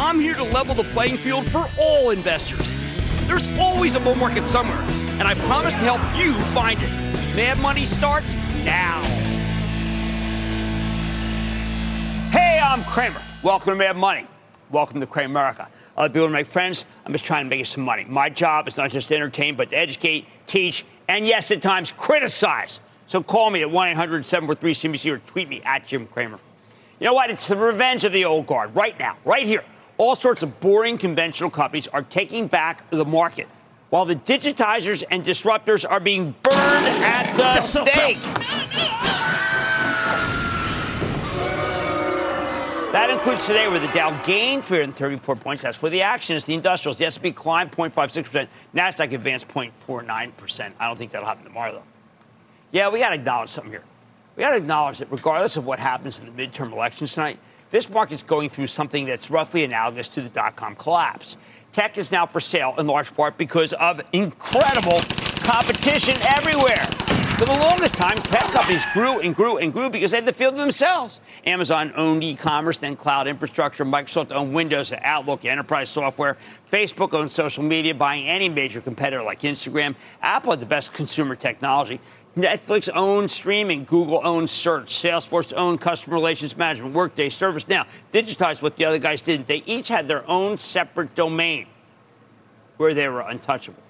I'm here to level the playing field for all investors. There's always a bull market somewhere, and I promise to help you find it. Mad Money starts now. Hey, I'm Cramer. Welcome to Mad Money. Welcome to Cramerica. I like people to make friends. I'm just trying to make you some money. My job is not just to entertain, but to educate, teach, and yes, at times criticize. So call me at 1 800 743 CNBC or tweet me at Jim Cramer. You know what? It's the revenge of the old guard right now, right here all sorts of boring conventional companies are taking back the market, while the digitizers and disruptors are being burned at the sell, stake. Sell, sell. That includes today where the Dow gained 334 points. That's where the action is. The industrials, the S&P climbed 0.56%. NASDAQ advanced 0.49%. I don't think that'll happen tomorrow, though. Yeah, we got to acknowledge something here. We got to acknowledge that regardless of what happens in the midterm elections tonight, this market's going through something that's roughly analogous to the dot com collapse. Tech is now for sale in large part because of incredible competition everywhere. For the longest time, tech companies grew and grew and grew because they had the field to themselves. Amazon owned e commerce, then cloud infrastructure. Microsoft owned Windows, and Outlook, enterprise software. Facebook owned social media, buying any major competitor like Instagram. Apple had the best consumer technology. Netflix owns streaming, Google owns search, Salesforce owns customer relations management, Workday, ServiceNow, digitized what the other guys didn't. They each had their own separate domain where they were untouchable.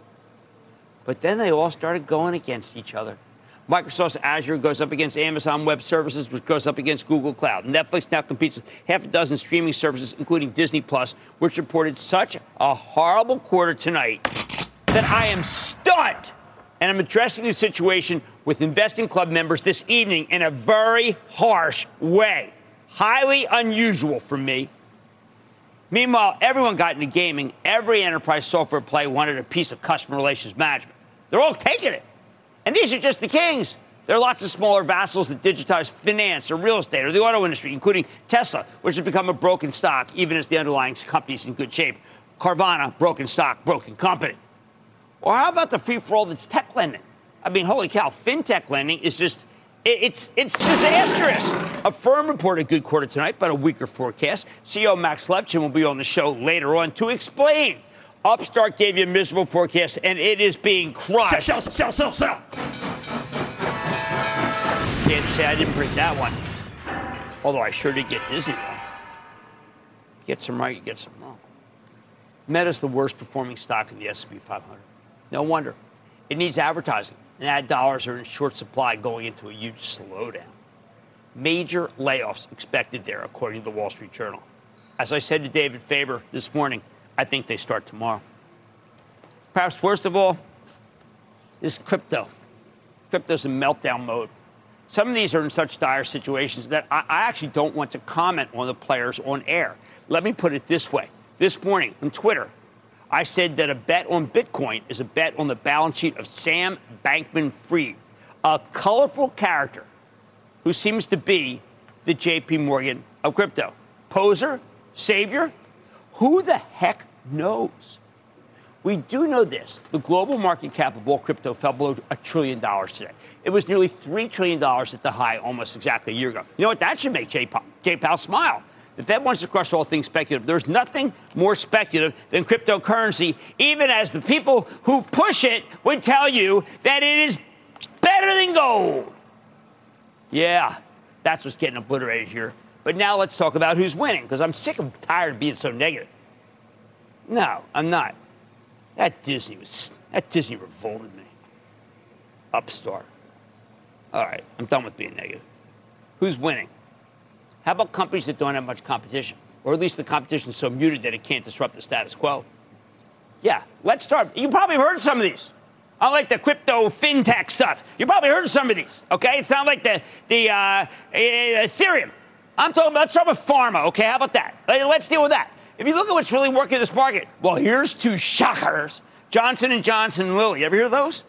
But then they all started going against each other. Microsoft's Azure goes up against Amazon Web Services, which goes up against Google Cloud. Netflix now competes with half a dozen streaming services, including Disney Plus, which reported such a horrible quarter tonight that I am stunned and I'm addressing the situation with investing club members this evening in a very harsh way. Highly unusual for me. Meanwhile, everyone got into gaming. Every enterprise software play wanted a piece of customer relations management. They're all taking it. And these are just the kings. There are lots of smaller vassals that digitize finance or real estate or the auto industry, including Tesla, which has become a broken stock, even as the underlying company's in good shape. Carvana, broken stock, broken company. Or how about the free for all that's tech lending? I mean, holy cow, fintech lending is just. It's it's disastrous. Affirm reported a good quarter tonight, but a weaker forecast. CEO Max Levchin will be on the show later on to explain. Upstart gave you a miserable forecast, and it is being crushed. Sell, sell, sell, sell. sell. Can't say I didn't print that one. Although I sure did get Disney wrong. Get some right, you get some wrong. Meta's the worst performing stock in the S&P 500. No wonder. It needs advertising, and ad dollars are in short supply going into a huge slowdown. Major layoffs expected there, according to the Wall Street Journal. As I said to David Faber this morning, I think they start tomorrow. Perhaps worst of all, is crypto. Crypto's in meltdown mode. Some of these are in such dire situations that I, I actually don't want to comment on the players on air. Let me put it this way. This morning on Twitter, I said that a bet on Bitcoin is a bet on the balance sheet of Sam Bankman Fried, a colorful character who seems to be the JP Morgan of crypto. Poser? Savior? Who the heck knows? We do know this. The global market cap of all crypto fell below a trillion dollars today. It was nearly $3 trillion at the high almost exactly a year ago. You know what? That should make Jay Powell smile. The Fed wants to crush all things speculative. There's nothing more speculative than cryptocurrency, even as the people who push it would tell you that it is better than gold. Yeah, that's what's getting obliterated here. But now let's talk about who's winning, because I'm sick and tired of being so negative. No, I'm not. That Disney was that Disney revolted me. Upstart. All right, I'm done with being negative. Who's winning? How about companies that don't have much competition? Or at least the competition is so muted that it can't disrupt the status quo? Yeah, let's start. You probably heard some of these. I like the crypto fintech stuff. You probably heard some of these, okay? It sounds like the, the uh, Ethereum. I'm talking about, let's start with pharma, okay? How about that? Let's deal with that. If you look at what's really working in this market, well, here's two shockers. Johnson & Johnson and Lilly. Ever hear of those?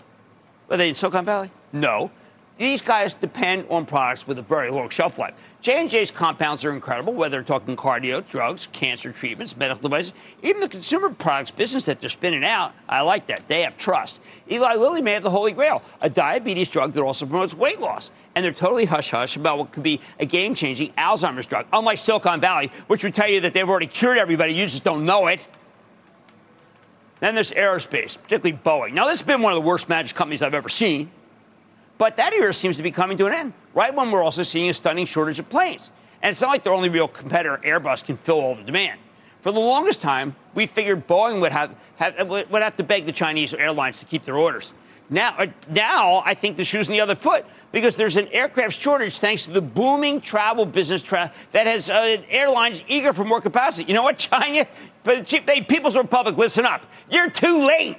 Are they in Silicon Valley? No. These guys depend on products with a very long shelf life. J&J's compounds are incredible, whether they're talking cardio, drugs, cancer treatments, medical devices, even the consumer products business that they're spinning out. I like that. They have trust. Eli Lilly may have the holy grail, a diabetes drug that also promotes weight loss. And they're totally hush-hush about what could be a game-changing Alzheimer's drug, unlike Silicon Valley, which would tell you that they've already cured everybody. You just don't know it. Then there's aerospace, particularly Boeing. Now, this has been one of the worst managed companies I've ever seen. But that era seems to be coming to an end, right when we're also seeing a stunning shortage of planes. And it's not like their only real competitor, Airbus, can fill all the demand. For the longest time, we figured Boeing would have, have, would have to beg the Chinese airlines to keep their orders. Now, uh, now I think the shoe's on the other foot because there's an aircraft shortage thanks to the booming travel business tra- that has uh, airlines eager for more capacity. You know what, China? But People's Republic, listen up. You're too late.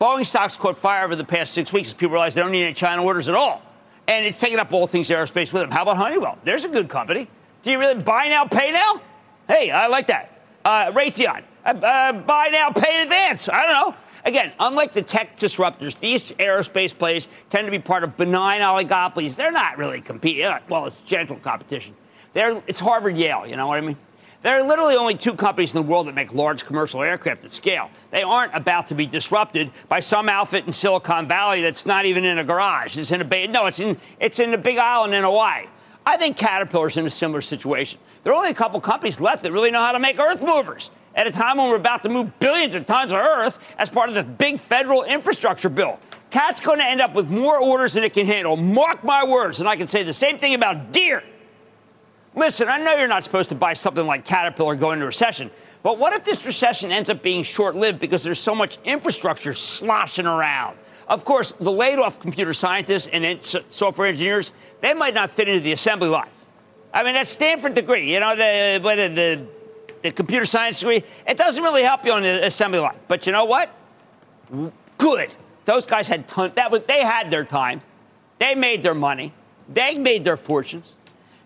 Boeing stocks caught fire over the past six weeks as people realize they don't need any China orders at all. And it's taking up all things aerospace with them. How about Honeywell? There's a good company. Do you really buy now, pay now? Hey, I like that. Uh, Raytheon, uh, uh, buy now, pay in advance. I don't know. Again, unlike the tech disruptors, these aerospace plays tend to be part of benign oligopolies. They're not really competing. Well, it's gentle competition. They're, it's Harvard Yale, you know what I mean? There are literally only two companies in the world that make large commercial aircraft at scale. They aren't about to be disrupted by some outfit in Silicon Valley that's not even in a garage. It's in a bay. No, it's in it's in a big island in Hawaii. I think Caterpillar's in a similar situation. There are only a couple companies left that really know how to make earth movers at a time when we're about to move billions of tons of earth as part of the big federal infrastructure bill. Cat's going to end up with more orders than it can handle. Mark my words. And I can say the same thing about Deere. Listen, I know you're not supposed to buy something like Caterpillar going into recession, but what if this recession ends up being short lived because there's so much infrastructure sloshing around? Of course, the laid off computer scientists and software engineers, they might not fit into the assembly line. I mean, that Stanford degree, you know, the, the, the, the computer science degree, it doesn't really help you on the assembly line. But you know what? Good. Those guys had ton, that was, they had their time. They made their money. They made their fortunes.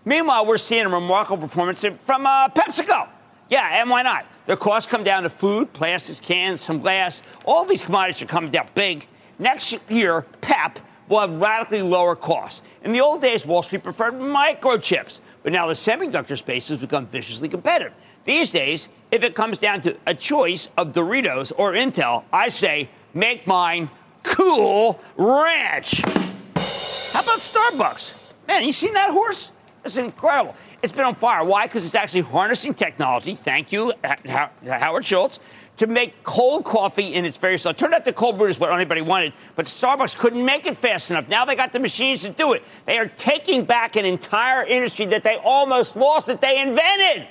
Meanwhile, we're seeing a remarkable performance from uh, PepsiCo. Yeah, and why not? Their costs come down to food, plastics, cans, some glass. All these commodities are coming down big. Next year, Pep will have radically lower costs. In the old days, Wall Street preferred microchips, but now the semiconductor space has become viciously competitive. These days, if it comes down to a choice of Doritos or Intel, I say make mine Cool Ranch. How about Starbucks? Man, you seen that horse? It's incredible. It's been on fire. Why? Because it's actually harnessing technology. Thank you, Howard Schultz, to make cold coffee in its various. It turned out the cold brew is what anybody wanted, but Starbucks couldn't make it fast enough. Now they got the machines to do it. They are taking back an entire industry that they almost lost, that they invented.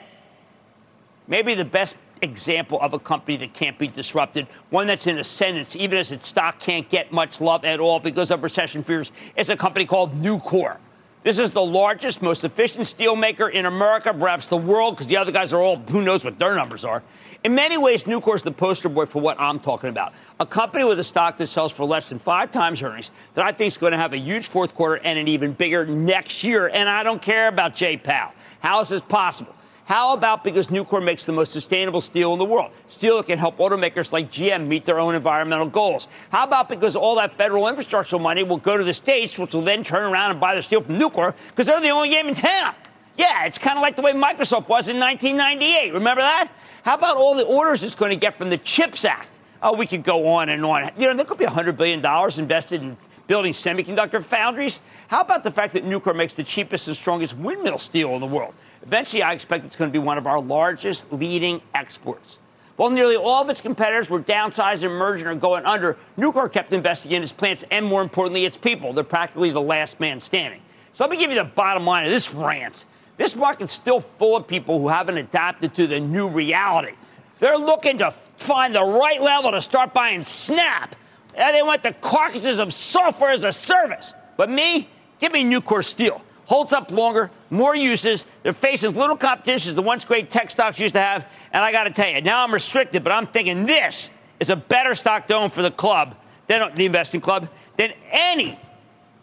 Maybe the best example of a company that can't be disrupted, one that's in ascendance, even as its stock can't get much love at all because of recession fears, is a company called Nucor. This is the largest, most efficient steelmaker in America, perhaps the world, because the other guys are all, who knows what their numbers are. In many ways, Nucor is the poster boy for what I'm talking about. A company with a stock that sells for less than five times earnings that I think is going to have a huge fourth quarter and an even bigger next year. And I don't care about Jay Powell. How is this possible? How about because Nucor makes the most sustainable steel in the world? Steel that can help automakers like GM meet their own environmental goals. How about because all that federal infrastructure money will go to the states, which will then turn around and buy the steel from Nucor because they're the only game in town? Yeah, it's kind of like the way Microsoft was in 1998. Remember that? How about all the orders it's going to get from the CHIPS Act? Oh, we could go on and on. You know, there could be $100 billion invested in building semiconductor foundries. How about the fact that Nucor makes the cheapest and strongest windmill steel in the world? Eventually, I expect it's going to be one of our largest leading exports. While nearly all of its competitors were downsized downsizing, merging, or going under, Nucor kept investing in its plants and, more importantly, its people. They're practically the last man standing. So let me give you the bottom line of this rant. This market's still full of people who haven't adapted to the new reality. They're looking to find the right level to start buying Snap. And they want the carcasses of software as a service. But me, give me Nucor Steel holds up longer, more uses. They're facing little competition as the once great tech stocks used to have. And I got to tell you, now I'm restricted, but I'm thinking this is a better stock to own for the club, than the investing club, than any.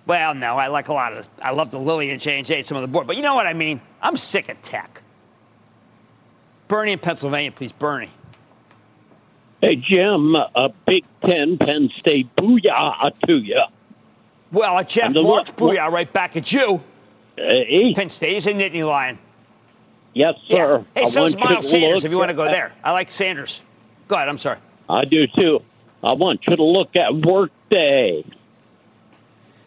Well, no, I like a lot of this. I love the Lilly and J&J, some of the board. But you know what I mean? I'm sick of tech. Bernie in Pennsylvania, please. Bernie. Hey, Jim, a Big Ten Penn State booyah to you. Well, a Jeff Marks booyah right back at you. Uh, hey. Penn State is a Nittany Lion. Yes, sir. Yeah. Hey, I so's Miles Sanders if you want to go there. I like Sanders. Go ahead, I'm sorry. I do too. I want you to look at Workday.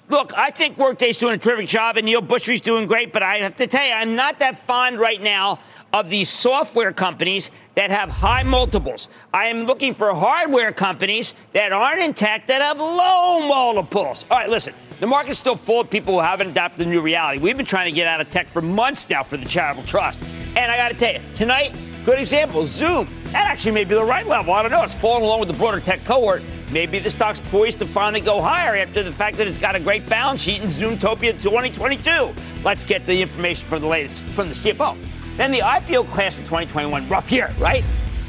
Look, I think Workday's doing a terrific job and Neil Bhusri's doing great, but I have to tell you, I'm not that fond right now of these software companies that have high multiples. I am looking for hardware companies that aren't in tech that have low multiples. All right, listen, the market's still full of people who haven't adapted the new reality. We've been trying to get out of tech for months now for the charitable trust. And I got to tell you, tonight, good example, Zoom. That actually may be the right level. I don't know. It's falling along with the broader tech cohort. Maybe the stock's poised to finally go higher after the fact that it's got a great balance sheet in Zoomtopia 2022. Let's get the information from the latest from the CFO. Then the IPO class in 2021, rough year, right?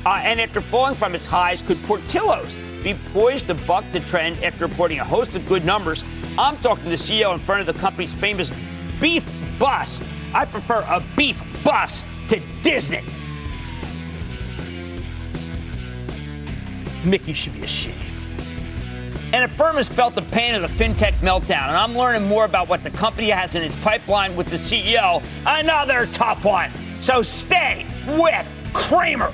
Uh, and after falling from its highs, could Portillo's be poised to buck the trend after reporting a host of good numbers? I'm talking to the CEO in front of the company's famous beef bus. I prefer a beef bus to Disney. Mickey should be ashamed. And Affirm has felt the pain of the fintech meltdown, and I'm learning more about what the company has in its pipeline with the CEO. Another tough one. So stay with Cramer.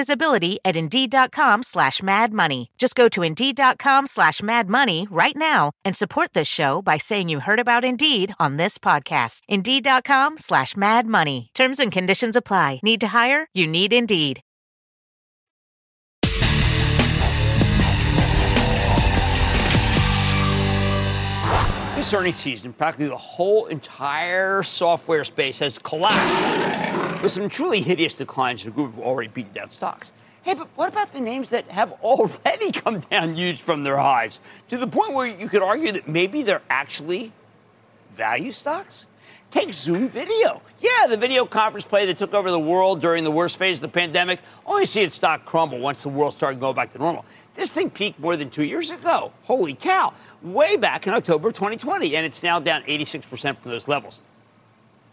visibility at Indeed.com slash Mad Money. Just go to Indeed.com slash Mad Money right now and support this show by saying you heard about Indeed on this podcast. Indeed.com slash Mad Money. Terms and conditions apply. Need to hire? You need Indeed. This earnings season, practically the whole entire software space has collapsed with some truly hideous declines in a group of already beaten down stocks. Hey, but what about the names that have already come down huge from their highs to the point where you could argue that maybe they're actually value stocks? Take Zoom Video. Yeah, the video conference play that took over the world during the worst phase of the pandemic. Only see its stock crumble once the world started going back to normal. This thing peaked more than two years ago. Holy cow. Way back in October 2020, and it's now down 86% from those levels.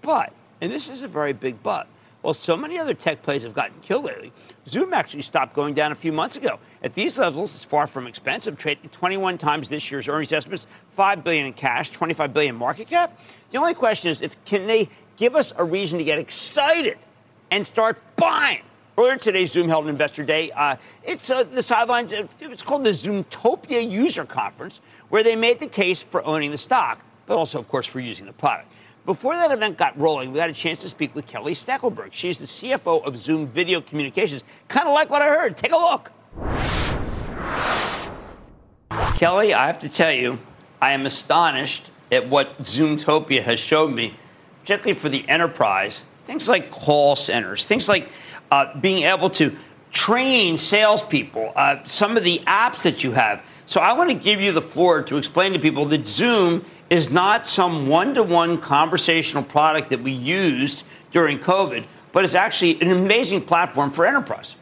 But, and this is a very big but, while so many other tech plays have gotten killed lately, Zoom actually stopped going down a few months ago. At these levels, it's far from expensive, trading 21 times this year's earnings estimates, 5 billion in cash, 25 billion market cap. The only question is if can they give us a reason to get excited and start buying? Earlier today, Zoom held an investor day. Uh, it's uh, the sidelines. It's called the Zoomtopia User Conference, where they made the case for owning the stock, but also, of course, for using the product. Before that event got rolling, we had a chance to speak with Kelly Steckelberg. She's the CFO of Zoom Video Communications. Kind of like what I heard. Take a look. Kelly, I have to tell you, I am astonished at what Zoomtopia has showed me, particularly for the enterprise. Things like call centers, things like uh, being able to train salespeople, uh, some of the apps that you have. So I want to give you the floor to explain to people that Zoom is not some one-to-one conversational product that we used during COVID, but it's actually an amazing platform for enterprise.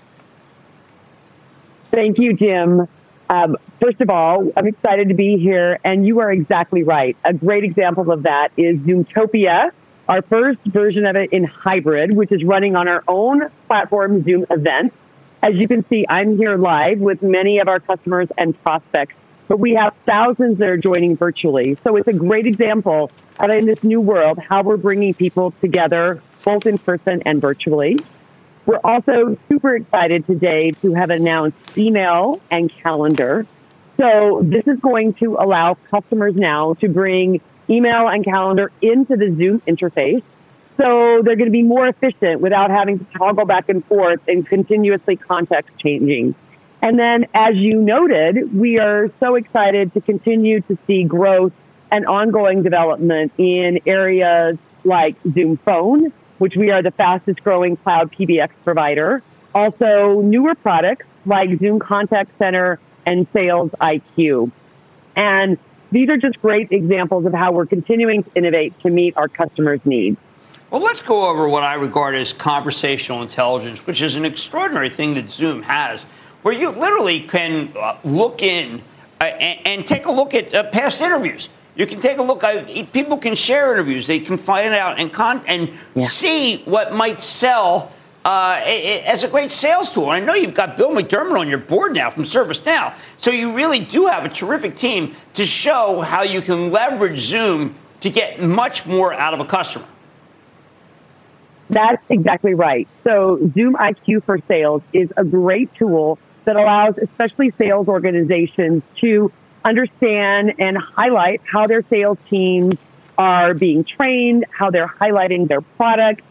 Thank you, Jim. Um, first of all, I'm excited to be here, and you are exactly right. A great example of that is Zoomtopia, our first version of it in hybrid, which is running on our own platform, Zoom Events. As you can see, I'm here live with many of our customers and prospects, but we have thousands that are joining virtually. So it's a great example of in this new world how we're bringing people together, both in person and virtually. We're also super excited today to have announced email and calendar. So this is going to allow customers now to bring email and calendar into the Zoom interface. So they're going to be more efficient without having to toggle back and forth and continuously context changing. And then, as you noted, we are so excited to continue to see growth and ongoing development in areas like Zoom Phone, which we are the fastest growing cloud PBX provider. Also, newer products like Zoom Contact Center and Sales IQ. And these are just great examples of how we're continuing to innovate to meet our customers' needs. Well, let's go over what I regard as conversational intelligence, which is an extraordinary thing that Zoom has, where you literally can uh, look in uh, and, and, take a look at uh, past interviews. You can take a look. Uh, people can share interviews. They can find out and con- and yeah. see what might sell uh, as a great sales tool. And I know you've got Bill McDermott on your board now from ServiceNow. So you really do have a terrific team to show how you can leverage Zoom to get much more out of a customer. That's exactly right. So Zoom IQ for Sales is a great tool that allows especially sales organizations to understand and highlight how their sales teams are being trained, how they're highlighting their product,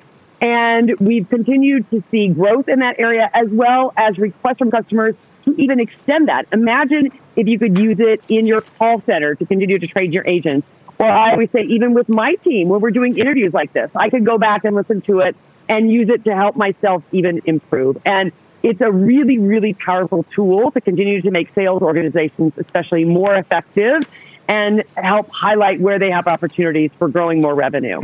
and we've continued to see growth in that area as well as requests from customers to even extend that. Imagine if you could use it in your call center to continue to train your agents. Or I always say, even with my team, when we're doing interviews like this, I could go back and listen to it and use it to help myself even improve. And it's a really, really powerful tool to continue to make sales organizations, especially more effective and help highlight where they have opportunities for growing more revenue.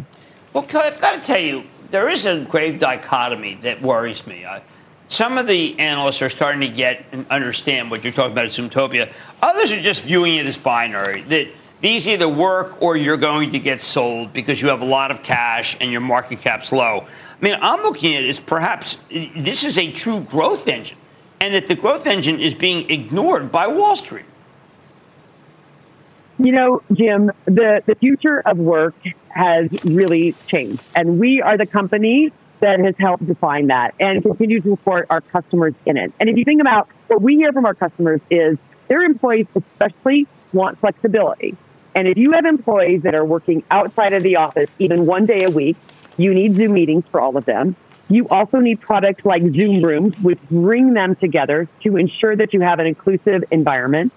Well, Kelly, I've got to tell you, there is a grave dichotomy that worries me. I, some of the analysts are starting to get and understand what you're talking about at Zoomtopia. Others are just viewing it as binary that these either work or you're going to get sold because you have a lot of cash and your market cap's low. I mean, I'm looking at it as perhaps this is a true growth engine and that the growth engine is being ignored by Wall Street. You know, Jim, the, the future of work has really changed. And we are the company that has helped define that and continue to support our customers in it. And if you think about what we hear from our customers is their employees especially want flexibility. And if you have employees that are working outside of the office even one day a week, you need Zoom meetings for all of them. You also need products like Zoom Rooms, which bring them together to ensure that you have an inclusive environment.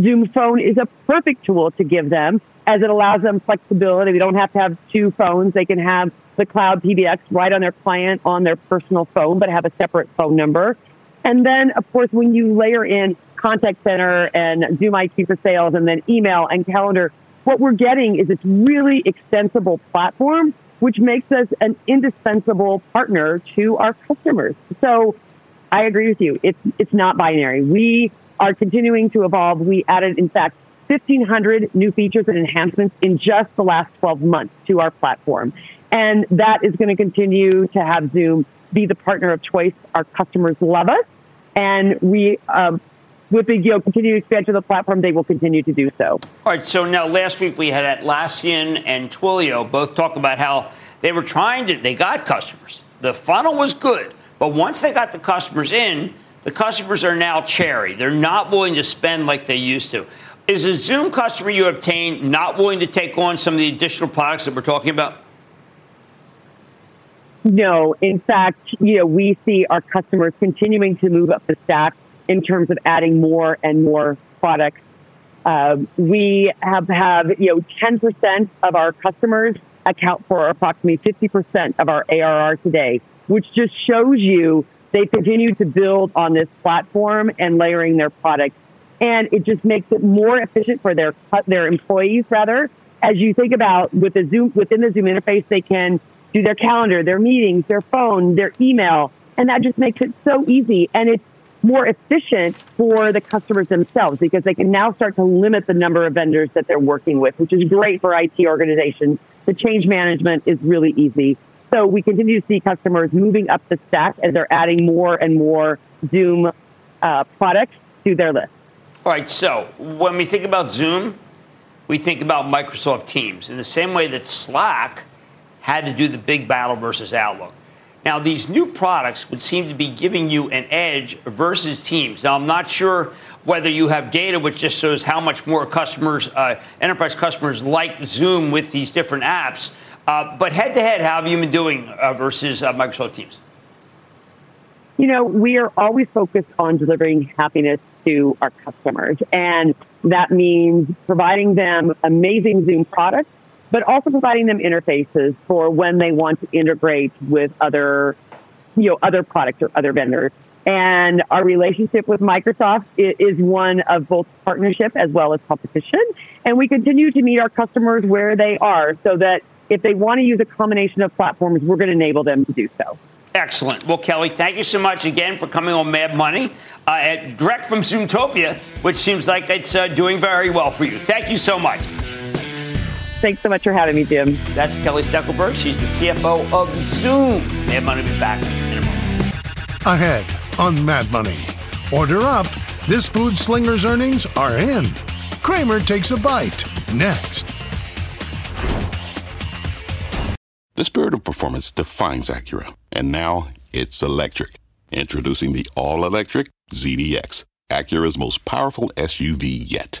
Zoom Phone is a perfect tool to give them as it allows them flexibility. They don't have to have two phones. They can have the cloud PBX right on their client on their personal phone, but have a separate phone number. And then, of course, when you layer in contact center and Zoom IQ for sales and then email and calendar, what we're getting is this really extensible platform, which makes us an indispensable partner to our customers. So I agree with you. It's, it's not binary. We are continuing to evolve. We added, in fact, 1,500 new features and enhancements in just the last 12 months to our platform. And that is going to continue to have Zoom be the partner of choice. Our customers love us. And we, um, with the you know, continued expansion of the platform, they will continue to do so. All right. So now last week we had Atlassian and Twilio both talk about how they were trying to, they got customers. The funnel was good. But once they got the customers in, the customers are now cherry. They're not willing to spend like they used to. Is a Zoom customer you obtain not willing to take on some of the additional products that we're talking about? No, in fact, you know, we see our customers continuing to move up the stack in terms of adding more and more products. Uh, we have have you know 10% of our customers account for approximately 50% of our ARR today, which just shows you they continue to build on this platform and layering their products, and it just makes it more efficient for their their employees. Rather, as you think about with the Zoom within the Zoom interface, they can do their calendar, their meetings, their phone, their email. And that just makes it so easy. And it's more efficient for the customers themselves because they can now start to limit the number of vendors that they're working with, which is great for IT organizations. The change management is really easy. So we continue to see customers moving up the stack as they're adding more and more Zoom uh, products to their list. All right. So when we think about Zoom, we think about Microsoft Teams in the same way that Slack had to do the big battle versus Outlook. Now, these new products would seem to be giving you an edge versus Teams. Now, I'm not sure whether you have data which just shows how much more customers, uh, enterprise customers, like Zoom with these different apps. Uh, but head to head, how have you been doing uh, versus uh, Microsoft Teams? You know, we are always focused on delivering happiness to our customers. And that means providing them amazing Zoom products but also providing them interfaces for when they want to integrate with other, you know, other products or other vendors. And our relationship with Microsoft is one of both partnership as well as competition. And we continue to meet our customers where they are so that if they want to use a combination of platforms, we're going to enable them to do so. Excellent. Well, Kelly, thank you so much again for coming on Mad Money, uh, direct from Zoomtopia, which seems like it's uh, doing very well for you. Thank you so much. Thanks so much for having me, Jim. That's Kelly Steckelberg. She's the CFO of Zoom. Mad Money will be back in a moment. Ahead on Mad Money. Order up. This food slinger's earnings are in. Cramer takes a bite. Next. The spirit of performance defines Acura, and now it's electric. Introducing the all electric ZDX, Acura's most powerful SUV yet.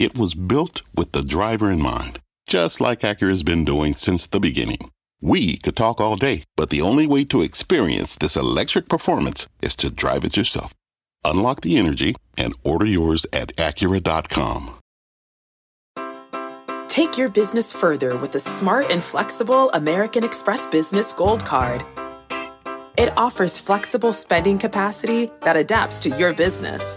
It was built with the driver in mind, just like Acura's been doing since the beginning. We could talk all day, but the only way to experience this electric performance is to drive it yourself. Unlock the energy and order yours at Acura.com. Take your business further with the smart and flexible American Express Business Gold Card. It offers flexible spending capacity that adapts to your business.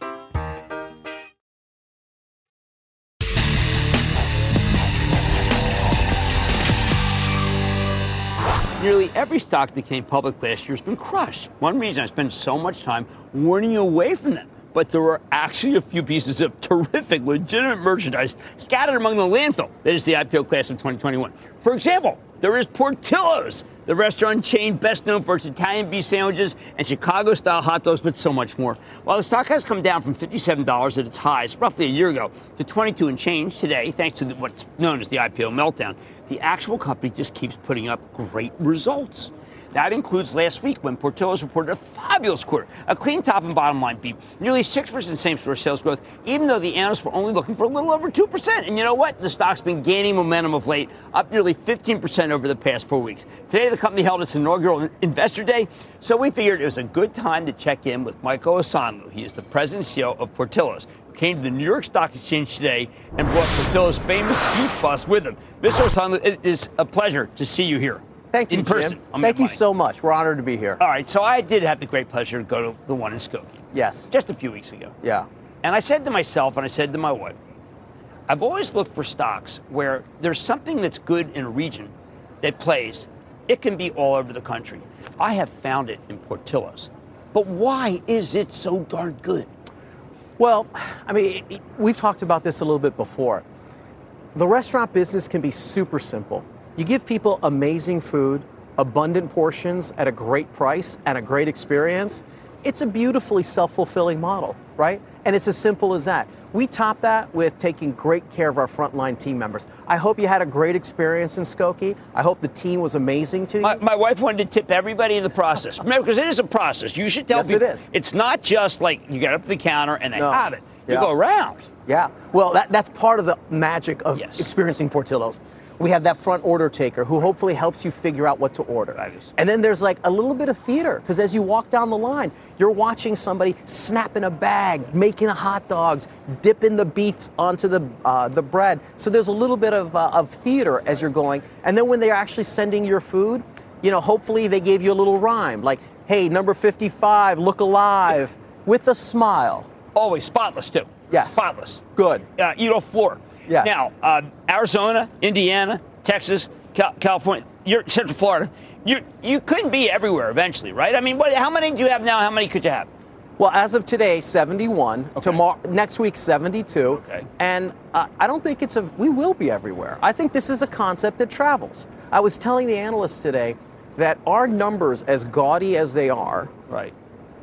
Nearly every stock that came public last year has been crushed. One reason I spend so much time warning you away from them. But there are actually a few pieces of terrific, legitimate merchandise scattered among the landfill that is the IPO class of 2021. For example, there is Portillo's, the restaurant chain best known for its Italian beef sandwiches and Chicago style hot dogs, but so much more. While the stock has come down from $57 at its highs roughly a year ago to 22 and change today, thanks to what's known as the IPO meltdown, the actual company just keeps putting up great results. That includes last week when Portillo's reported a fabulous quarter, a clean top and bottom line beat, nearly 6% same store sales growth, even though the analysts were only looking for a little over 2%. And you know what? The stock's been gaining momentum of late, up nearly 15% over the past four weeks. Today, the company held its inaugural investor day, so we figured it was a good time to check in with Michael Osanloo. He is the president and CEO of Portillo's came to the New York Stock Exchange today and brought Portillo's famous beef bus with him. Mr. Osanloo, it is a pleasure to see you here. Thank you, in Jim. person. I'm Thank you so much. We're honored to be here. All right, so I did have the great pleasure to go to the one in Skokie Yes. just a few weeks ago. Yeah. And I said to myself, and I said to my wife, I've always looked for stocks where there's something that's good in a region that plays. It can be all over the country. I have found it in Portillo's. But why is it so darn good? Well, I mean, we've talked about this a little bit before. The restaurant business can be super simple. You give people amazing food, abundant portions at a great price, and a great experience. It's a beautifully self fulfilling model, right? And it's as simple as that. We top that with taking great care of our frontline team members. I hope you had a great experience in Skokie. I hope the team was amazing to you. My, my wife wanted to tip everybody in the process. Remember, because it is a process. You should tell Yes, people. is. It's not just like you get up to the counter and they No. have it. You Yeah. go around. Yeah. Well, that, that's part of the magic of Yes. experiencing Portillo's. We have that front order taker who hopefully helps you figure out what to order. And then there's like a little bit of theater because as you walk down the line, you're watching somebody snapping a bag, making a hot dogs, dipping the beef onto the uh, the bread. So there's a little bit of, uh, of theater as you're going. And then when they're actually sending your food, you know, hopefully they gave you a little rhyme like, "Hey, number 55, look alive," with a smile. Always spotless, too. Yes. Spotless. Good. uh, you know, floor. Yes. Now, uh, Arizona, Indiana, Texas, Cal- California, you're Central Florida. You you couldn't be everywhere eventually, right? I mean, what? How many do you have now? How many could you have? Well, as of today, 71. Tomorrow, next week, 72. Okay. And uh, I don't think it's a. We will be everywhere. I think this is a concept that travels. I was telling the analysts today that our numbers, as gaudy as they are, Right.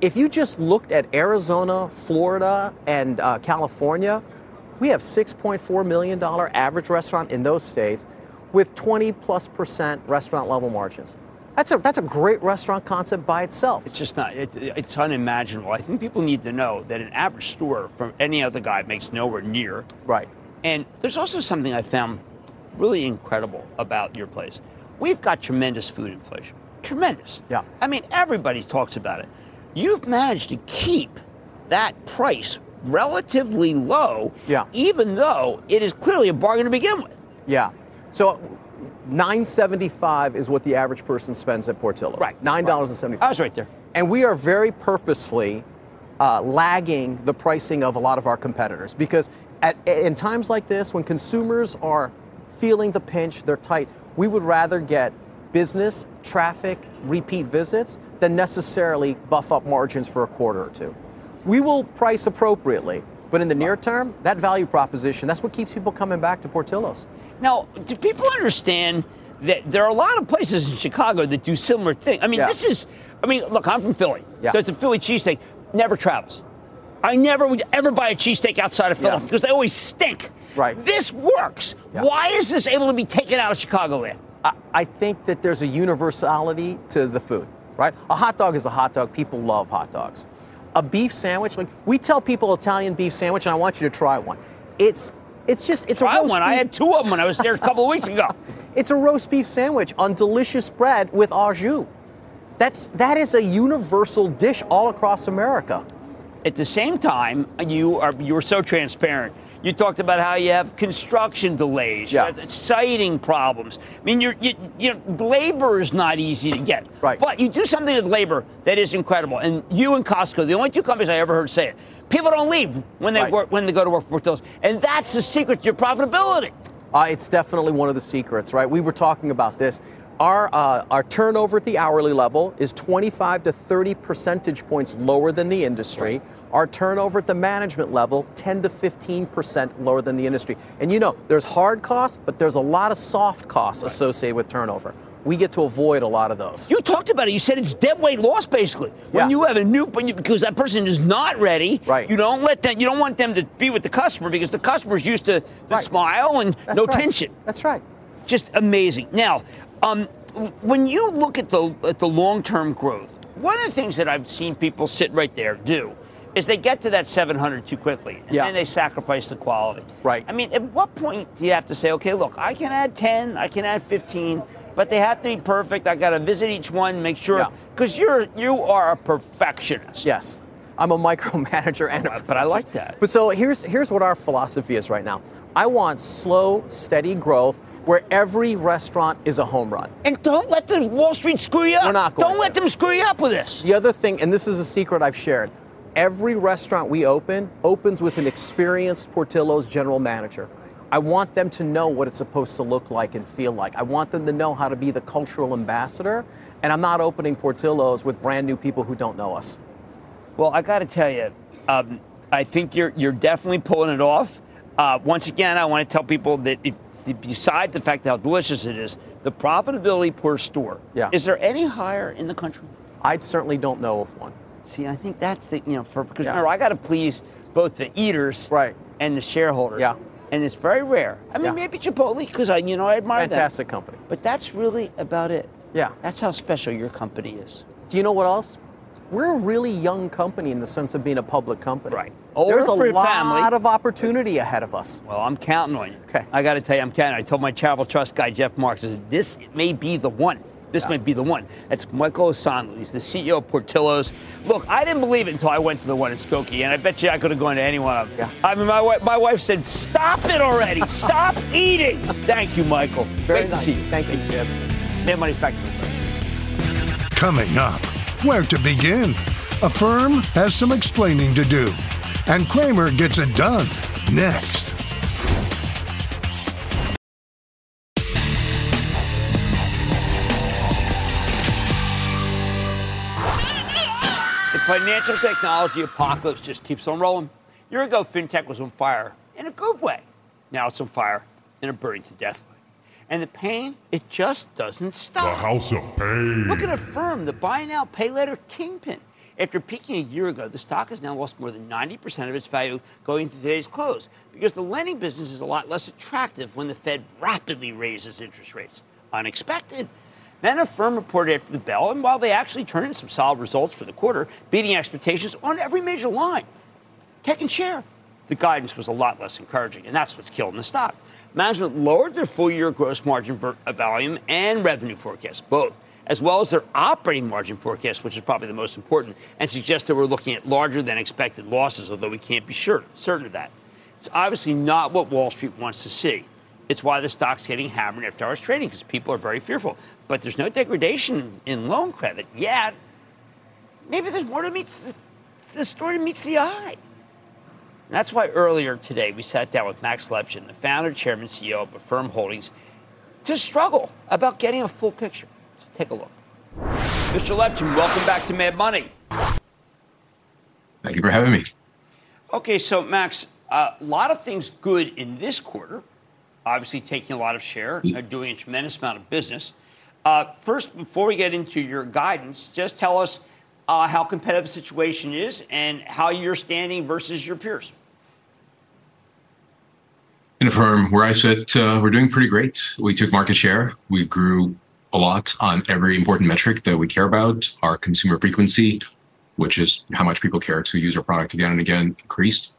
if you just looked at Arizona, Florida, and uh, California, we have 6.4 million dollar average restaurant in those states, with 20 plus percent restaurant level margins. That's a that's a great restaurant concept by itself. It's just not. It, it's unimaginable. I think people need to know that an average store from any other guy makes nowhere near. Right. And there's also something I found really incredible about your place. We've got tremendous food inflation. Tremendous. Yeah. I mean, everybody talks about it. You've managed to keep that price relatively low, Yeah. even though it is clearly a bargain to begin with. Yeah. So 975 is what the average person spends at Portillo's. Right. Nine dollars and seventy I was right there. And we are very purposefully uh, lagging the pricing of a lot of our competitors because at, in times like this, when consumers are feeling the pinch, they're tight, we would rather get business, traffic, repeat visits than necessarily buff up margins for a quarter or two. We will price appropriately, but in the near term, that value proposition, that's what keeps people coming back to Portillo's. Now, do people understand that there are a lot of places in Chicago that do similar things? I mean, Yeah. this is, I mean, look, I'm from Philly. Yeah. So it's a Philly cheesesteak. Never travels. I never would ever buy a cheesesteak outside of Philadelphia Yeah. because they always stink. Right. This works. Why is this able to be taken out of Chicagoland? I, I think that there's a universality to the food, right? A hot dog is a hot dog. People love hot dogs. A beef sandwich, like we tell people Italian beef sandwich, and I want you to try one. It's it's just it's Try a roast one. I had two of them when I was there a couple of weeks ago. It's a roast beef sandwich on delicious bread with au jus. That's that is a universal dish all across America. At the same time, you are you were so transparent. You talked about how you have construction delays, Yeah. have siting problems. I mean, you're, you, you know, labor is not easy to get. Right. But you do something with labor that is incredible. And you and Costco, the only two companies I ever heard say it. People don't leave when they Right. work when they go to work for Portillo's, and that's the secret to your profitability. Uh, it's definitely one of the secrets, right? We were talking about this. Our, uh, our turnover at the hourly level is 25 to 30 percentage points lower than the industry. Our turnover at the management level, 10 to 15 percent lower than the industry. And you know, there's hard costs, but there's a lot of soft costs associated with turnover. We get to avoid a lot of those. You talked about it. You said it's dead weight loss, basically. When Yeah. you have a new, because that person is not ready. Right. You don't let them. You don't want them to be with the customer because the customer's used to the Right. smile and That's no right. tension. That's right. Just amazing. Now, um, when you look at the at the long term growth, one of the things that I've seen people sit right there do is they get to that 700 too quickly, and Yeah. then they sacrifice the quality. Right. I mean, at what point do you have to say, okay, look, I can add 10, I can add 15, but they have to be perfect. I got to visit each one, make sure, Yeah. because you're you are a perfectionist. Yes. I'm a micromanager and a but I like that. But so here's here's what our philosophy is right now. I want slow, steady growth where every restaurant is a home run. And don't let the Wall Street screw you up. We're not going Don't let them screw you up with this. The other thing, and this is a secret I've shared, every restaurant we open opens with an experienced Portillo's general manager. I want them to know what it's supposed to look like and feel like. I want them to know how to be the cultural ambassador. And I'm not opening Portillo's with brand new people who don't know us. Well, I got to tell you, um, I think you're you're definitely pulling it off. Uh, once again, I want to tell people that if, beside the fact how delicious it is, the profitability per store. Yeah. Is there any higher in the country? I certainly don't know of one. See, I think that's the you know for because Yeah. remember I got to please both the eaters Right. and the shareholders. Yeah. And it's very rare. I mean, Yeah. maybe Chipotle because I you know I admire that. Fantastic company. But that's really about it. Yeah. That's how special your company is. Do you know what else? We're a really young company in the sense of being a public company. Right. Older There's a lot family. of opportunity ahead of us. Well, I'm counting on you. Okay. I got to tell you, I'm counting. I told my travel trust guy, Jeff Marks, this may be the one. This Yeah. might be the one. That's Michael Osanloo. He's the CEO of Portillo's. Look, I didn't believe it until I went to the one in Skokie, and I bet you I could have gone to any one of them. Yeah. I mean, my, wife, my wife said, stop it already. Stop eating. Thank you, Michael. Very Great nice. to see you. Thank you, Great to see Jim. Mad Money's back to the Coming up, where to begin? Affirm has some explaining to do, and Cramer gets it done next. Financial technology apocalypse just keeps on rolling. A year ago, fintech was on fire in a good way. Now it's on fire in a burning to death way. And the pain, it just doesn't stop. The House of Pain. Look at a firm, the buy now, pay later kingpin. After peaking a year ago, the stock has now lost more than 90% of its value going into today's close because the lending business is a lot less attractive when the Fed rapidly raises interest rates. Unexpected. Then Affirm reported after the bell, and while they actually turned in some solid results for the quarter, beating expectations on every major line, tech and share. The guidance was a lot less encouraging, and that's what's killing the stock. Management lowered their full year gross margin uh, volume and revenue forecast, both, as well as their operating margin forecast, which is probably the most important, and suggests that we're looking at larger than expected losses, although we can't be sure, certain of that. It's obviously not what Wall Street wants to see. It's why the stock's getting hammered after hours trading because people are very fearful. But there's no degradation in loan credit yet. Maybe there's more to meet the, the story meets the eye. And that's why earlier today we sat down with Max Levchin, the founder, chairman, CEO of Affirm Holdings, to struggle about getting a full picture. So take a look. Mr. Levchin, welcome back to Mad Money. Thank you for having me. Okay, so Max, a lot of things good in this quarter. Obviously, taking a lot of share, uh, doing a tremendous amount of business. Uh, first, before we get into your guidance, just tell us uh, how competitive the situation is and how you're standing versus your peers. In a firm where I sit, uh, we're doing pretty great. We took market share. We grew a lot on every important metric that we care about. Our consumer frequency, which is how much people care to use our product again and again, increased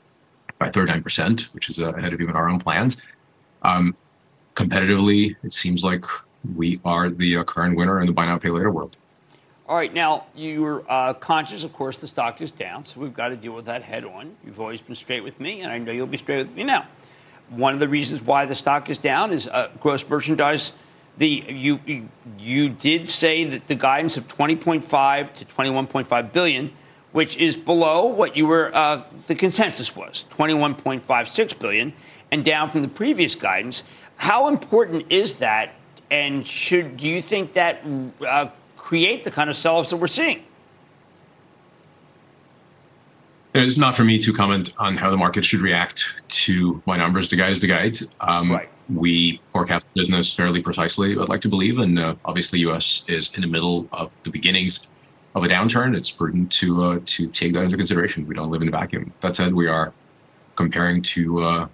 by 39%, which is uh, ahead of even our own plans. Um, competitively, it seems like we are the uh, current winner in the buy now, pay later world. All right, now you're uh, conscious, of course, the stock is down, so we've got to deal with that head on. You've always been straight with me, and I know you'll be straight with me now. One of the reasons why the stock is down is uh, gross merchandise. The you, you you did say that the guidance of 20.5 to 21.5 billion, which is below what you were uh, the consensus was 21.56 billion, and down from the previous guidance. How important is that? And should do you think that uh, create the kind of sell-offs that we're seeing? It's not for me to comment on how the market should react to my numbers. The guide is the guide. Um, right. We forecast business fairly precisely, I'd like to believe. And uh, obviously, U.S. is in the middle of the beginnings of a downturn. It's prudent to uh, to take that into consideration. We don't live in a vacuum. That said, we are comparing to uh,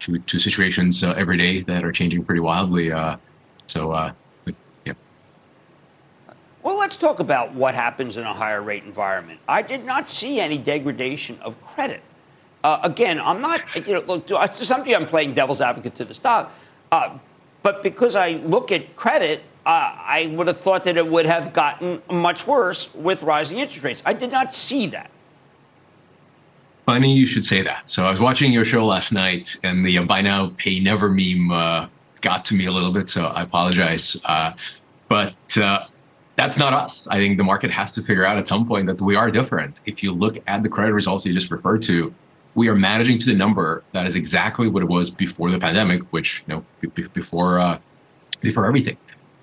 to, to situations uh, every day that are changing pretty wildly. Uh, so uh, well, let's talk about what happens in a higher rate environment. I did not see any degradation of credit. Uh, again, I'm not, you know, look, to some degree, I'm playing devil's advocate to the stock. Uh, but because I look at credit, uh, I would have thought that it would have gotten much worse with rising interest rates. I did not see that. Funny you should say that. So I was watching your show last night, and the uh, buy now, pay never meme uh, got to me a little bit, so I apologize. Uh, but that's not us. I think the market has to figure out at some point that we are different. If you look at the credit results you just referred to, we are managing to the number that is exactly what it was before the pandemic, which you know before uh, before everything,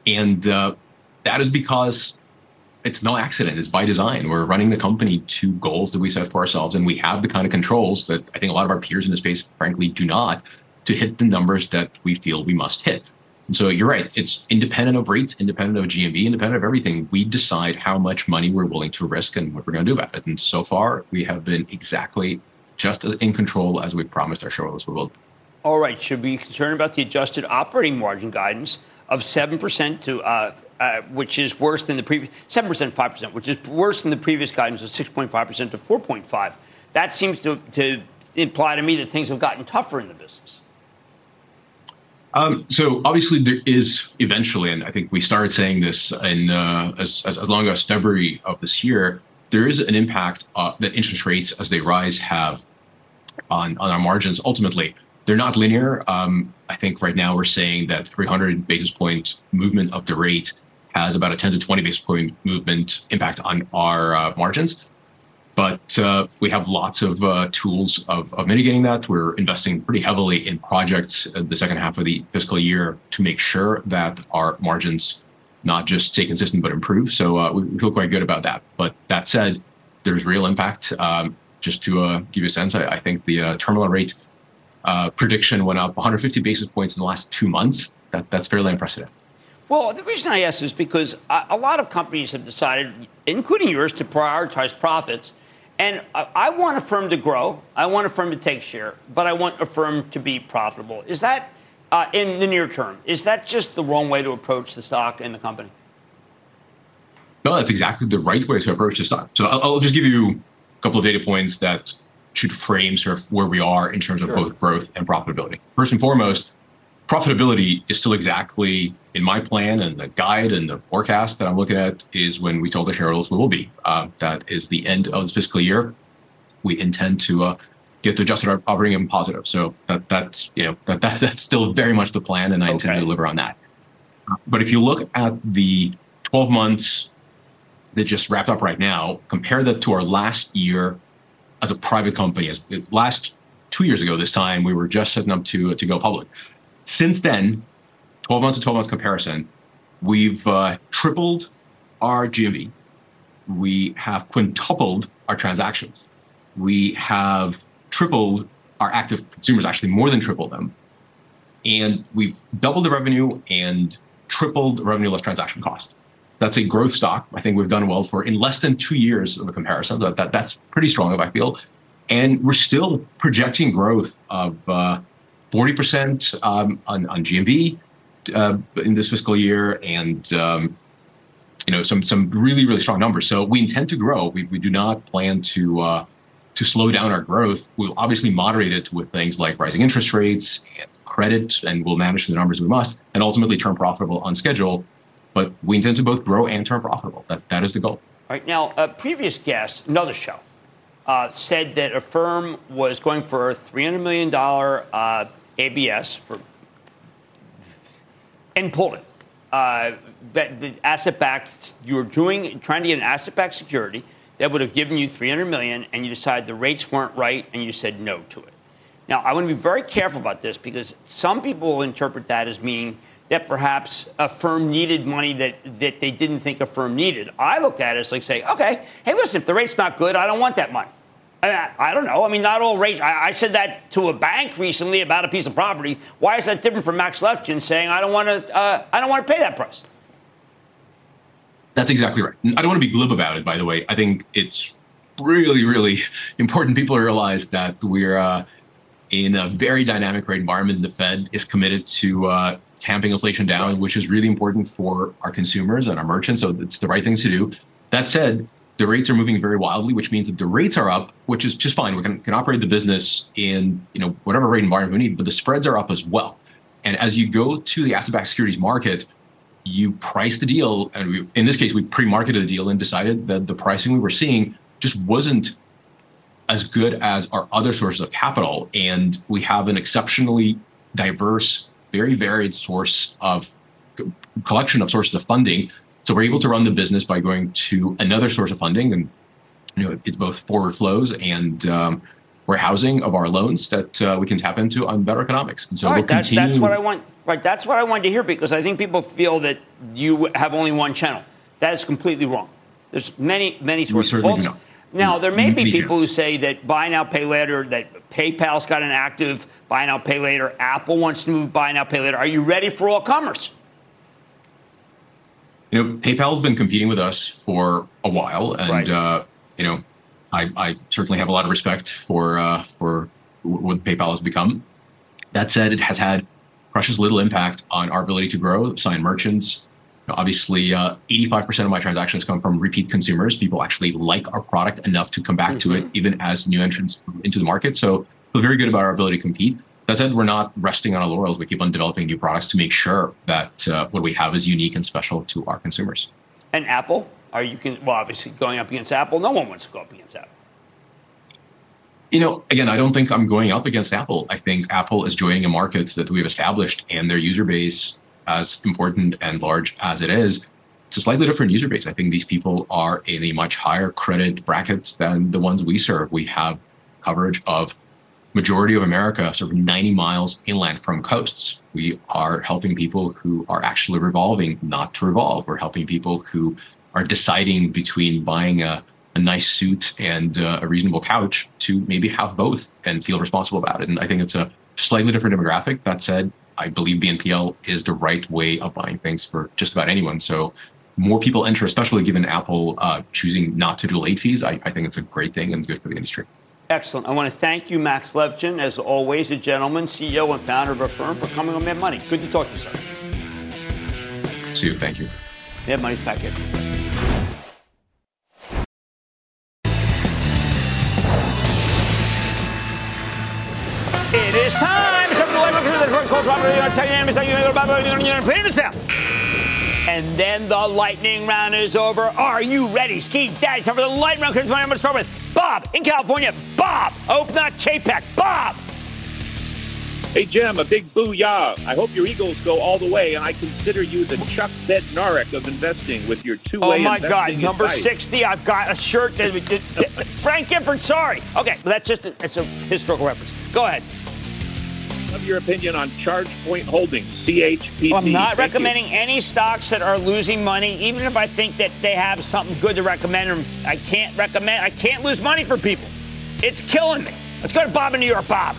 and uh, that is because it's no accident. It's by design. We're running the company to goals that we set for ourselves, and we have the kind of controls that I think a lot of our peers in the space, frankly, do not, to hit the numbers that we feel we must hit. And so you're right. It's independent of rates, independent of GMV, independent of everything. We decide how much money we're willing to risk and what we're going to do about it. And so far, we have been exactly just as in control as we promised our shareholders we will. All right. Should we be concerned about the adjusted operating margin guidance of 7% to, uh, uh, which is worse than the previous 7%, 5%, which is worse than the previous guidance of 6.5% to 4.5. That seems to, to imply to me that things have gotten tougher in the business. Um, so obviously there is eventually, and I think we started saying this in uh, as, as, as long as February of this year, there is an impact uh, that interest rates as they rise have on, on our margins. Ultimately, they're not linear. Um, I think right now we're saying that 300 basis point movement of the rate has about a 10 to 20 basis point movement impact on our uh, margins. But uh, we have lots of uh, tools of, of, mitigating that. We're investing pretty heavily in projects the second half of the fiscal year to make sure that our margins not just stay consistent but improve. So uh, we feel quite good about that. But that said, there's real impact. Um, just to uh, give you a sense, I, I think the uh, terminal rate uh, prediction went up 150 basis points in the last two months. That, that's fairly unprecedented. Well, the reason I ask is because a lot of companies have decided, including yours, to prioritize profits and I want Affirm to grow. I want Affirm to take share, but I want Affirm to be profitable. Is that uh, in the near term? Is that just the wrong way to approach the stock and the company? No, that's exactly the right way to approach the stock. So I'll, I'll just give you a couple of data points that should frame sort of where we are in terms of sure. both growth and profitability. First and foremost, profitability is still exactly in my plan and the guide and the forecast that I'm looking at is when we told the shareholders we will be. Uh, that is the end of the fiscal year. We intend to uh, get to adjusted our operating income positive. So that, that's you know that, that, that's still very much the plan, and I okay. intend to deliver on that. But if you look at the 12 months that just wrapped up right now, compare that to our last year as a private company. As last two years ago, this time we were just setting up to to go public. Since then, 12 months to 12 months comparison, we've uh, tripled our GMV. We have quintupled our transactions. We have tripled our active consumers, actually more than tripled them. And we've doubled the revenue and tripled revenue less transaction cost. That's a growth stock. I think we've done well for in less than two years of a comparison. That, that that's pretty strong, I feel. And we're still projecting growth of uh, 40% um, on, on GMV uh, in this fiscal year and um, you know some some really really strong numbers. So we intend to grow. We, we do not plan to uh, to slow down our growth. We'll obviously moderate it with things like rising interest rates and credit, and we'll manage the numbers we must, and ultimately turn profitable on schedule. but we intend to both grow and turn profitable. That, that is the goal. All right. Now, a previous guest, another show, uh, said that Affirm was going for a $300 million uh, ABS for, and pulled it. Uh, the asset-backed, you were doing, trying to get an asset-backed security that would have given you 300 million, and you decided the rates weren't right, and you said no to it. Now, I want to be very careful about this because some people will interpret that as meaning that perhaps Affirm needed money that, that they didn't think Affirm needed. I look at it as like say, okay, hey, listen, if the rate's not good, I don't want that money. I, don't know. I mean, not all rates. I, I, said that to a bank recently about a piece of property. Why is that different from Max Levchin saying I don't want to? Uh, I don't want to pay that price. That's exactly right. I don't want to be glib about it. By the way, I think it's really, really important people realize that we're uh, in a very dynamic rate environment. The Fed is committed to uh, tamping inflation down, which is really important for our consumers and our merchants. So it's the right thing to do. That said, the rates are moving very wildly, which means that the rates are up, which is just fine. We can, can operate the business in you know whatever rate environment we need, but the spreads are up as well. And as you go to the asset-backed securities market, you price the deal, and we, in this case, we pre-marketed the deal and decided that the pricing we were seeing just wasn't as good as our other sources of capital. And we have an exceptionally diverse, very varied source of collection of sources of funding. So we're able to run the business by going to another source of funding, and you know it's both forward flows and um, warehousing of our loans that uh, we can tap into on better economics. And so we'll continue. that's what I want. Right, that's what I wanted to hear because I think people feel that you have only one channel. That is completely wrong. There's many, many sources. Also- now, there may be people who say that buy now, pay later, that PayPal's got an active buy now, pay later. Apple wants to move buy now, pay later. Are you ready for all comers? You know, PayPal's been competing with us for a while, and Right. uh, you know, I, I certainly have a lot of respect for uh, for what PayPal has become. That said, it has had precious little impact on our ability to grow, sign merchants. You know, obviously, uh, 85% of my transactions come from repeat consumers. People actually like our product enough to come back to it, even as new entrants into the market. So, feel very good about our ability to compete. That said, we're not resting on our laurels. We keep on developing new products to make sure that uh, what we have is unique and special to our consumers. And Apple? Are you can well obviously going up against Apple? No one wants to go up against Apple. You know, again, I don't think I'm going up against Apple. I think Apple is joining a market that we've established, and their user base, as important and large as it is, it's a slightly different user base. I think these people are in a much higher credit bracket than the ones we serve. We have coverage of majority of America, sort of 90 miles inland from coasts. We are helping people who are actually revolving not to revolve. We're helping people who are deciding between buying a, a nice suit and uh, a reasonable couch to maybe have both and feel responsible about it. And I think it's a slightly different demographic. That said, I believe BNPL is the right way of buying things for just about anyone. So more people enter, especially given Apple uh, choosing not to do late fees. I, I think it's a great thing and good for the industry. Excellent. I want to thank you, Max Levchin, as always, a gentleman, CEO and founder of Affirm, for coming on Mad Money. Good to talk to you, sir. See you. Thank you. Mad Money's back in. It is time. It's time for the live look at the coach Robert. I'm telling you, I'm telling you, I'm telling you, I'm telling you, play this out. And then the lightning round is over. Are you ready? Ski Daddy, time for the lightning round. Here's what I'm going to start with. Bob in California. Bob, open that Chapek. Bob. Hey, Jim, a big booyah. I hope your Eagles go all the way, and I consider you the Chuck Bednarik of investing with your two-way Oh my God, number advice. 60. I've got a shirt that, Frank Gifford, sorry. Okay, but that's just a, it's a historical reference. Go ahead. Love your opinion on Charge Point Holdings, CHPT. Well, I'm not Thank you. recommending any stocks that are losing money, even if I think that they have something good to recommend. Them, I can't recommend. I can't lose money for people. It's killing me. Let's go to Bob in New York. Bob.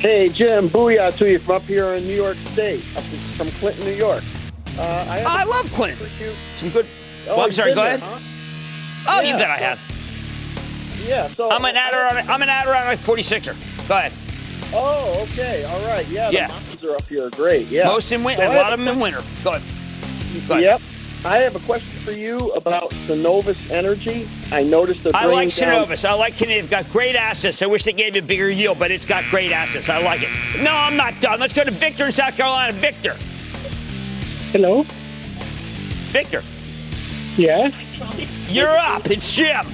Hey, Jim, booyah to you from up here in New York State, up from Clinton, New York. Uh, I, have I a love Clinton. Some good. Oh, well, I'm sorry. Go there, ahead. huh? Oh, you Yeah, bet I have. Yeah, so I'm an Adirondack. I'm an Adirondack 46er. Go ahead. Oh, okay, all right. Yeah, the Yeah. mountains are up here. Great. Yeah. Most in winter. So a lot of them in winter. Go ahead. Go ahead. Yep. I have a question for you about Cenovus Energy. I noticed they're I like down- I like Canadian. They've got great assets. I wish they gave you a bigger yield, but it's got great assets. I like it. No, I'm not done. Let's go to Victor in South Carolina. Victor. Hello. Victor. Yeah. You're up. It's Jim.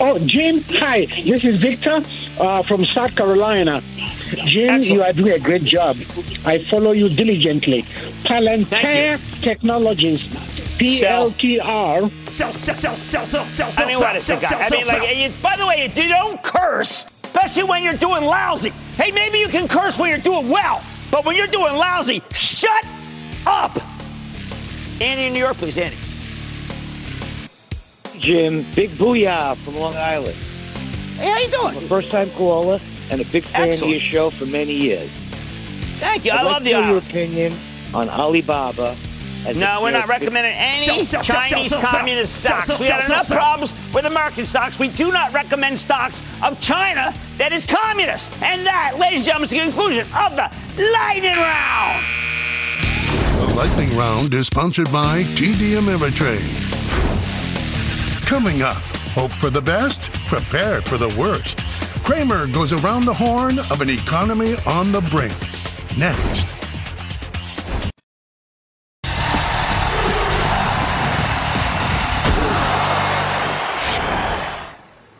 Oh, Jim. Hi. This is Victor uh, from South Carolina. Jim, you are doing a great job. I follow you diligently. Palantir Technologies. PLTR. Sell, sell, sell, sell, sell, sell, sell. I mean, what is the guy? I mean, like, you, by the way, you don't curse, especially when you're doing lousy. Hey, maybe you can curse when you're doing well, but when you're doing lousy, shut up. Andy in New York, please, Andy. Jim, big booyah from Long Island. Hey, how you doing? I'm a first-time caller and a big fan Excellent. of your show for many years. Thank you. I'd I like love to the know your opinion on Alibaba. as No, a we're not fair- recommending any Sell, sell, sell, Chinese sell, sell, communist sell, stocks. sell, we had sell, enough sell. problems with American stocks. We do not recommend stocks of China that is communist. And that, ladies and gentlemen, is the conclusion of the lightning round. The lightning round is sponsored by TD Ameritrade. Coming up, hope for the best, prepare for the worst. Cramer goes around the horn of an economy on the brink. Next.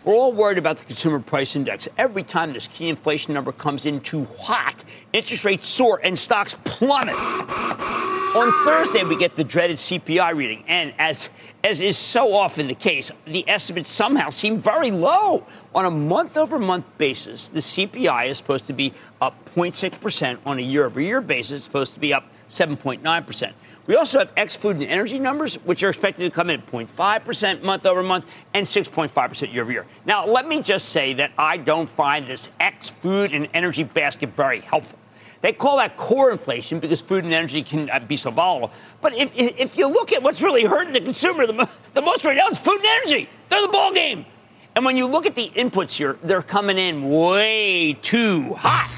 We're all worried about the consumer price index. Every time this key inflation number comes in too hot, interest rates soar and stocks plummet. On Thursday, we get the dreaded CPI reading, and as as is so often the case, the estimates somehow seem very low. On a month-over-month basis, the CPI is supposed to be up 0.6 percent. On a year-over-year basis, it's supposed to be up 7.9 percent. We also have ex food and energy numbers, which are expected to come in at 0.5% month over month and 6.5% year over year. Now, let me just say that I don't find this ex food and energy basket very helpful. They call that core inflation because food and energy can uh, be so volatile. But if, if you look at what's really hurting the consumer the, the most right now, it's food and energy. They're the ball game. And when you look at the inputs here, they're coming in way too hot.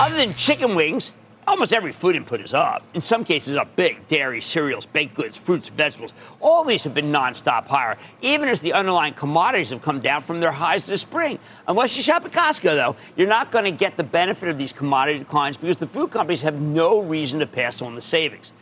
Other than chicken wings, almost every food input is up. In some cases, up big. Dairy, cereals, baked goods, fruits, vegetables. All these have been nonstop higher, even as the underlying commodities have come down from their highs this spring. Unless you shop at Costco, though, you're not going to get the benefit of these commodity declines because the food companies have no reason to pass on the savings.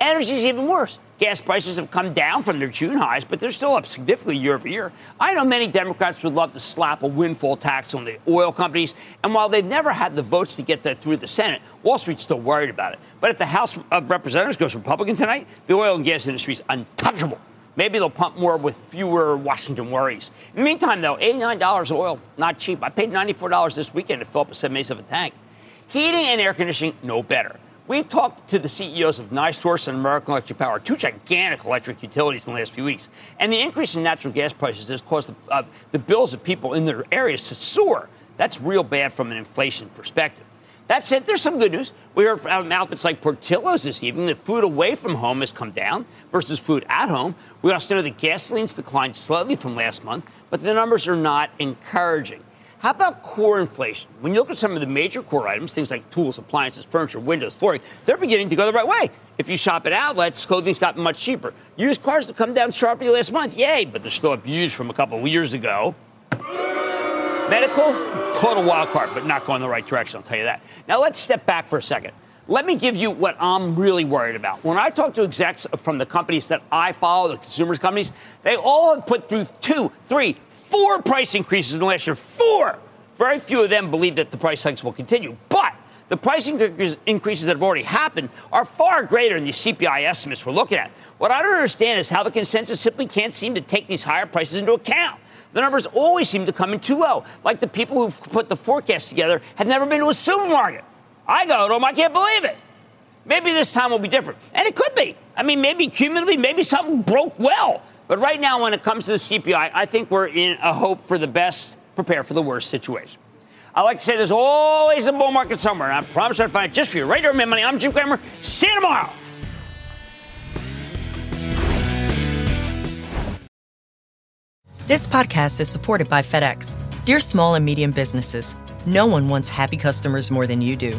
Energy is even worse. Gas prices have come down from their June highs, but they're still up significantly year over year. I know many Democrats would love to slap a windfall tax on the oil companies, and while they've never had the votes to get that through the Senate, Wall Street's still worried about it. But if the House of Representatives goes Republican tonight, the oil and gas industry is untouchable. Maybe they'll pump more with fewer Washington worries. In the meantime, though, $89 oil, not cheap. I paid $94 this weekend to fill up a 7 of a tank. Heating and air conditioning, no better. We've talked to the CEOs of NiSource and American Electric Power, two gigantic electric utilities in the last few weeks. And the increase in natural gas prices has caused the, uh, the bills of people in their areas to soar. That's real bad from an inflation perspective. That said, there's some good news. We heard from outfits like Portillo's this evening that food away from home has come down versus food at home. We also know that gasoline's declined slightly from last month, but the numbers are not encouraging. How about core inflation? When you look at some of the major core items, things like tools, appliances, furniture, windows, flooring, they're beginning to go the right way. If you shop at outlets, clothing's gotten much cheaper. Used cars have come down sharply last month, yay, but they're still up used from a couple of years ago. Medical, total wild card, but not going the right direction, I'll tell you that. Now let's step back for a second. Let me give you what I'm really worried about. When I talk to execs from the companies that I follow, the consumers companies, they all have put through two, three, four price increases in the last year. Four! Very few of them believe that the price hikes will continue. But the price increases that have already happened are far greater than the CPI estimates we're looking at. What I don't understand is how the consensus simply can't seem to take these higher prices into account. The numbers always seem to come in too low, like the people who've put the forecast together have never been to a supermarket. I go to them, I can't believe it. Maybe this time will be different. And it could be. I mean, maybe cumulatively, maybe something broke well. But right now, when it comes to the CPI, I think we're in a hope for the best, prepare for the worst situation. I like to say there's always a bull market somewhere, I promise I'll find it just for you. Right here, Mad Money. I'm Jim Cramer. See you tomorrow. This podcast is supported by FedEx. Dear small and medium businesses, no one wants happy customers more than you do.